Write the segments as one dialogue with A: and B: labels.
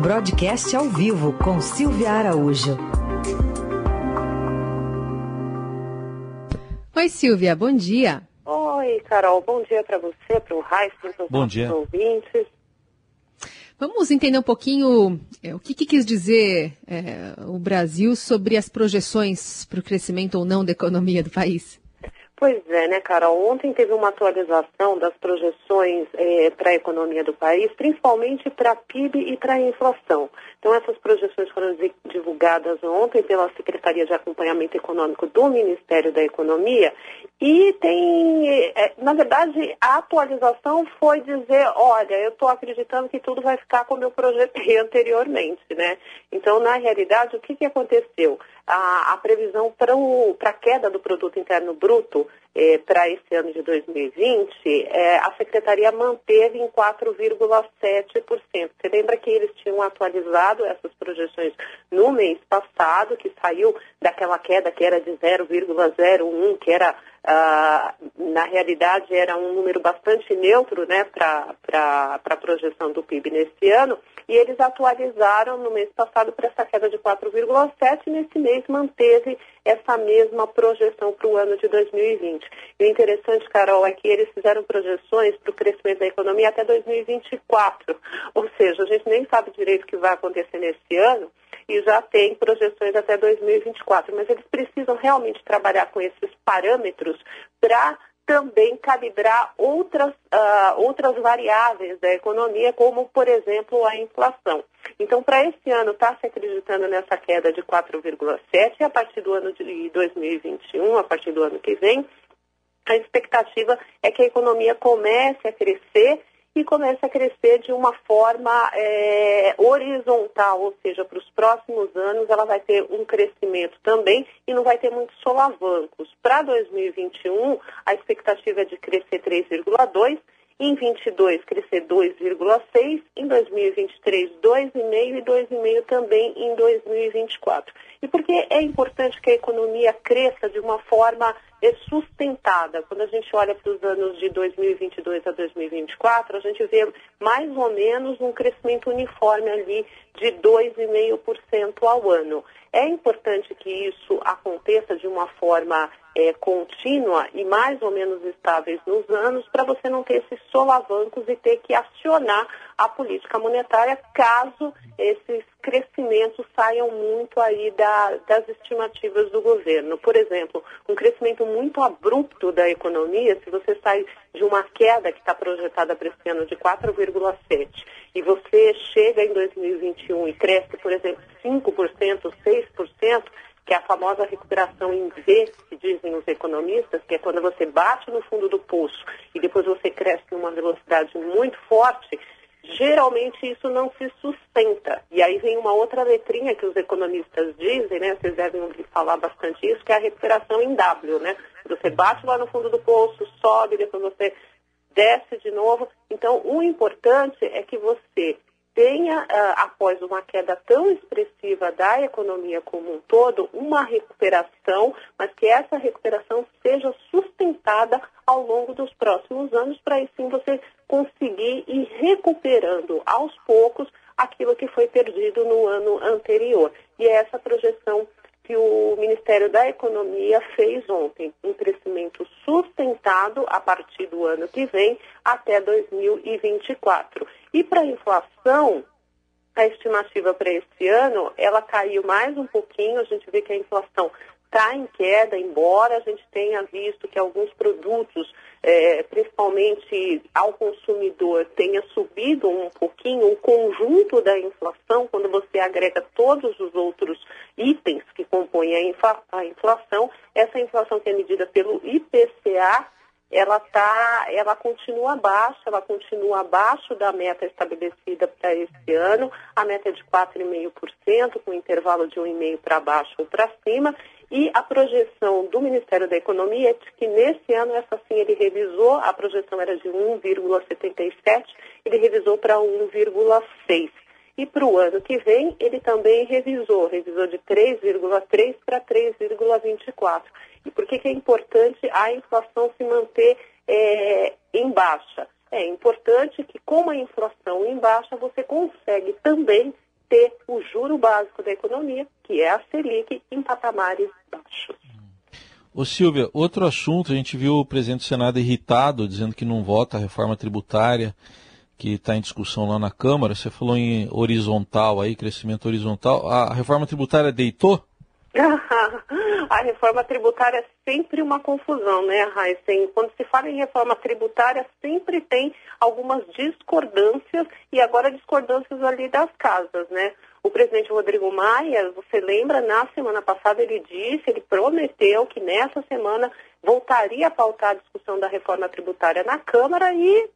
A: Broadcast ao vivo com Silvia Araújo.
B: Oi, Silvia, bom dia.
C: Oi, Carol, bom dia para você, para o Raíssa, para
D: Bom
C: os
D: dia.
C: ouvintes.
B: Vamos entender um pouquinho é, o que, que quis dizer é, o Brasil sobre as projeções para o crescimento ou não da economia do país.
C: Pois é, né, Carol? Ontem teve uma atualização das projeções para a economia do país, principalmente para PIB e para a inflação. Então, essas projeções foram di- divulgadas ontem pela Secretaria de Acompanhamento Econômico do Ministério da Economia e tem, é, na verdade, a atualização foi dizer, olha, eu estou acreditando que tudo vai ficar como eu projetei anteriormente, né? Então, na realidade, o que, que aconteceu? A, a previsão para a queda do produto interno bruto eh, para esse ano de 2020, eh, a secretaria manteve em 4,7%. Você lembra que eles tinham atualizado essas projeções no mês passado, que saiu daquela queda que era de 0,01, que era ah, na realidade era um número bastante neutro né, para a projeção do PIB nesse ano, e eles atualizaram no mês passado para essa queda de 4,7 e nesse mês manteve essa mesma projeção para o ano de 2020. E o interessante, Carol, é que eles fizeram projeções para o crescimento da economia até 2024. Ou seja, a gente nem sabe direito o que vai acontecer nesse ano e já tem projeções até 2024. Mas eles precisam realmente trabalhar com esses parâmetros para também calibrar outras, ah, outras variáveis da economia, como, por exemplo, a inflação. Então, para esse ano, está se acreditando nessa queda de 4,7% e a partir do ano de 2021, a partir do ano que vem, a expectativa é que a economia comece a crescer e comece a crescer de uma forma é, horizontal, ou seja, para os próximos anos ela vai ter um crescimento também e não vai ter muitos solavancos. Para 2021, a expectativa é de crescer 3,2%, em 22 crescer 2,6%, em 2023 2,5% e 2,5% também em 2024. E por que é importante que a economia cresça de uma forma é sustentada. Quando a gente olha para os anos de 2022 a 2024, a gente vê mais ou menos um crescimento uniforme ali de 2,5% ao ano. É importante que isso aconteça de uma forma é, contínua e mais ou menos estáveis nos anos, para você não ter esses solavancos e ter que acionar a política monetária caso esses crescimentos saiam muito aí da, das estimativas do governo. Por exemplo, um crescimento muito abrupto da economia, se você sai de uma queda que está projetada para esse ano de 4,7% e você chega em 2021 e cresce, por exemplo, 5%, 6%, que é a famosa recuperação em V, que dizem os economistas, que é quando você bate no fundo do poço e depois você cresce numa velocidade muito forte, geralmente isso não se sustenta. E aí vem uma outra letrinha que os economistas dizem, né? Vocês devem ouvir falar bastante isso, que é a recuperação em W, né? Você bate lá no fundo do poço, sobe, depois você desce de novo. Então, o importante é que você tenha, uh, após uma queda tão expressiva da economia como um todo, uma recuperação, mas que essa recuperação seja sustentada ao longo dos próximos anos, para aí sim você conseguir ir recuperando aos poucos aquilo que foi perdido no ano anterior. E é essa projeção que o Ministério da Economia fez ontem, um crescimento sustentado a partir do ano que vem até 2024. E para a inflação, a estimativa para esse ano, ela caiu mais um pouquinho, a gente vê que a inflação está em queda, embora a gente tenha visto que alguns produtos, é, principalmente ao consumidor, tenha subido um pouquinho, o conjunto da inflação, quando você agrega todos os outros itens que compõem a, infla, a inflação, essa inflação que é medida pelo IPCA, ela tá, ela continua baixa, ela continua abaixo da meta estabelecida para esse ano. A meta é de 4,5%, com intervalo de 1,5% para baixo ou para cima. E a projeção do Ministério da Economia é de que nesse ano, essa sim, ele revisou, a projeção era de 1,77%, ele revisou para 1,6%. E para o ano que vem, ele também revisou, revisou de 3,3% para 3,24%. E por que, que é importante a inflação se manter é, em baixa? É importante que, com a inflação em baixa, você consegue também manter o juro básico da economia, que é a Selic, em patamares baixos.
D: Ô Silvia, outro assunto, a gente viu o presidente do Senado irritado, dizendo que não vota a reforma tributária, que está em discussão lá na Câmara. Você falou em horizontal aí, crescimento horizontal. A reforma tributária deitou?
C: a reforma tributária é sempre uma confusão, né, Raíssen? Quando se fala em reforma tributária, sempre tem algumas discordâncias e agora discordâncias ali das casas, né? O presidente Rodrigo Maia, você lembra, na semana passada ele disse, ele prometeu que nessa semana voltaria a pautar a discussão da reforma tributária na Câmara e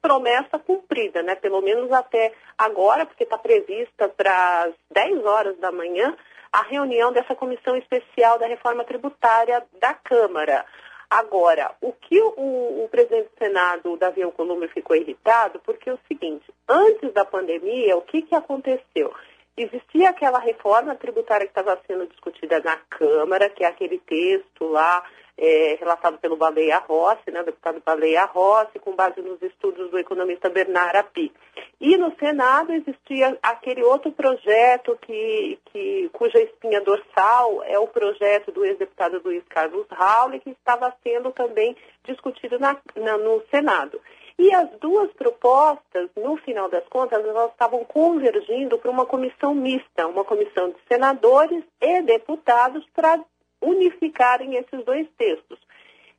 C: promessa cumprida, né? Pelo menos até agora, porque está prevista para as 10 horas da manhã a reunião dessa comissão especial da reforma tributária da Câmara. Agora, o que o, o presidente do Senado, Davi Alcolumbre, ficou irritado, porque é o seguinte, antes da pandemia, o que, que aconteceu? Existia aquela reforma tributária que estava sendo discutida na Câmara, que é aquele texto lá é, relatado pelo Baleia Rossi, né, deputado Baleia Rossi, com base nos estudos do economista Bernard Api. E no Senado existia aquele outro projeto que, que, cuja espinha dorsal é o projeto do ex-deputado Luiz Carlos Raul, que estava sendo também discutido na, na, no Senado. E as duas propostas, no final das contas, elas estavam convergindo para uma comissão mista, uma comissão de senadores e deputados para unificarem esses dois textos.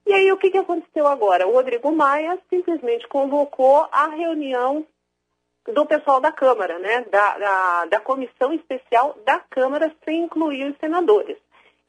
C: E aí o que, que aconteceu agora? O Rodrigo Maia simplesmente convocou a reunião do pessoal da Câmara, né? Da, da, da comissão especial da Câmara, sem incluir os senadores.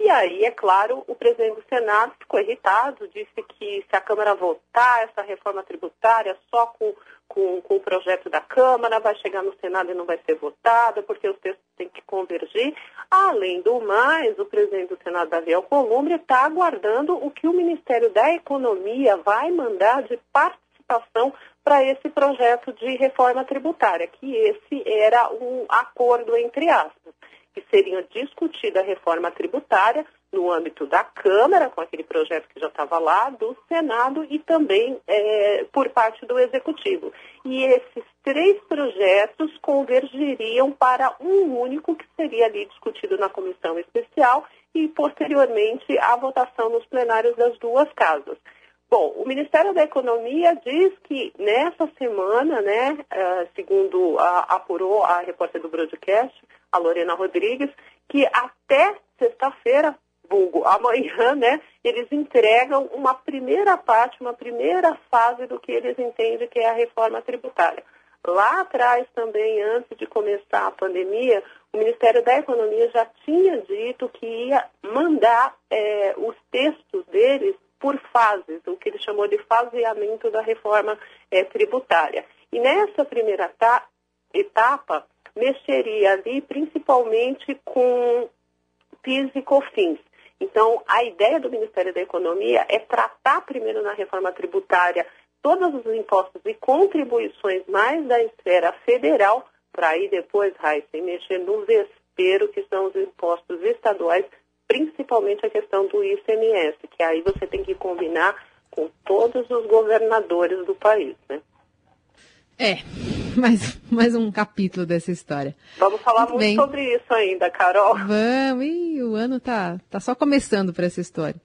C: E aí, é claro, o presidente do Senado ficou irritado, disse que se a Câmara votar essa reforma tributária só com, com, com, o projeto da Câmara, vai chegar no Senado e não vai ser votada, porque os textos têm que convergir. Além do mais, o presidente do Senado, Davi Alcolumbre, está aguardando o que o Ministério da Economia vai mandar de participação para esse projeto de reforma tributária, que esse era um acordo entre aspas que seria discutida a reforma tributária no âmbito da Câmara, com aquele projeto que já estava lá, do Senado e também é, por parte do Executivo. E esses três projetos convergiriam para um único que seria ali discutido na comissão especial e, posteriormente, a votação nos plenários das duas casas. Bom, o Ministério da Economia diz que nessa semana, né, uh, segundo apurou a repórter do broadcast, a Lorena Rodrigues, que até sexta-feira, vulgo amanhã, né, eles entregam uma primeira parte, uma primeira fase do que eles entendem que é a reforma tributária. Lá atrás, também, antes de começar a pandemia, o Ministério da Economia já tinha dito que ia mandar é, os textos deles por fases, o que ele chamou de faseamento da reforma é, tributária. E nessa primeira etapa, mexeria ali principalmente com PIS e COFINS. Então, a ideia do Ministério da Economia é tratar primeiro na reforma tributária todos os impostos e contribuições mais da esfera federal, para aí depois, Raíssa, mexer no vespeiro, que são os impostos estaduais principalmente a questão do ICMS, que aí você tem que combinar com todos os governadores do país, né?
B: É, mais, mais um capítulo dessa história.
C: Vamos falar muito, muito sobre isso ainda, Carol.
B: Vamos, e o ano tá, tá só começando para essa história.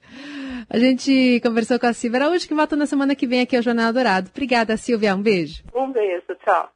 B: A gente conversou com a Silvia Araújo, que volta na semana que vem aqui ao Jornal Dourado. Obrigada, Silvia. Um beijo.
C: Um beijo, tchau.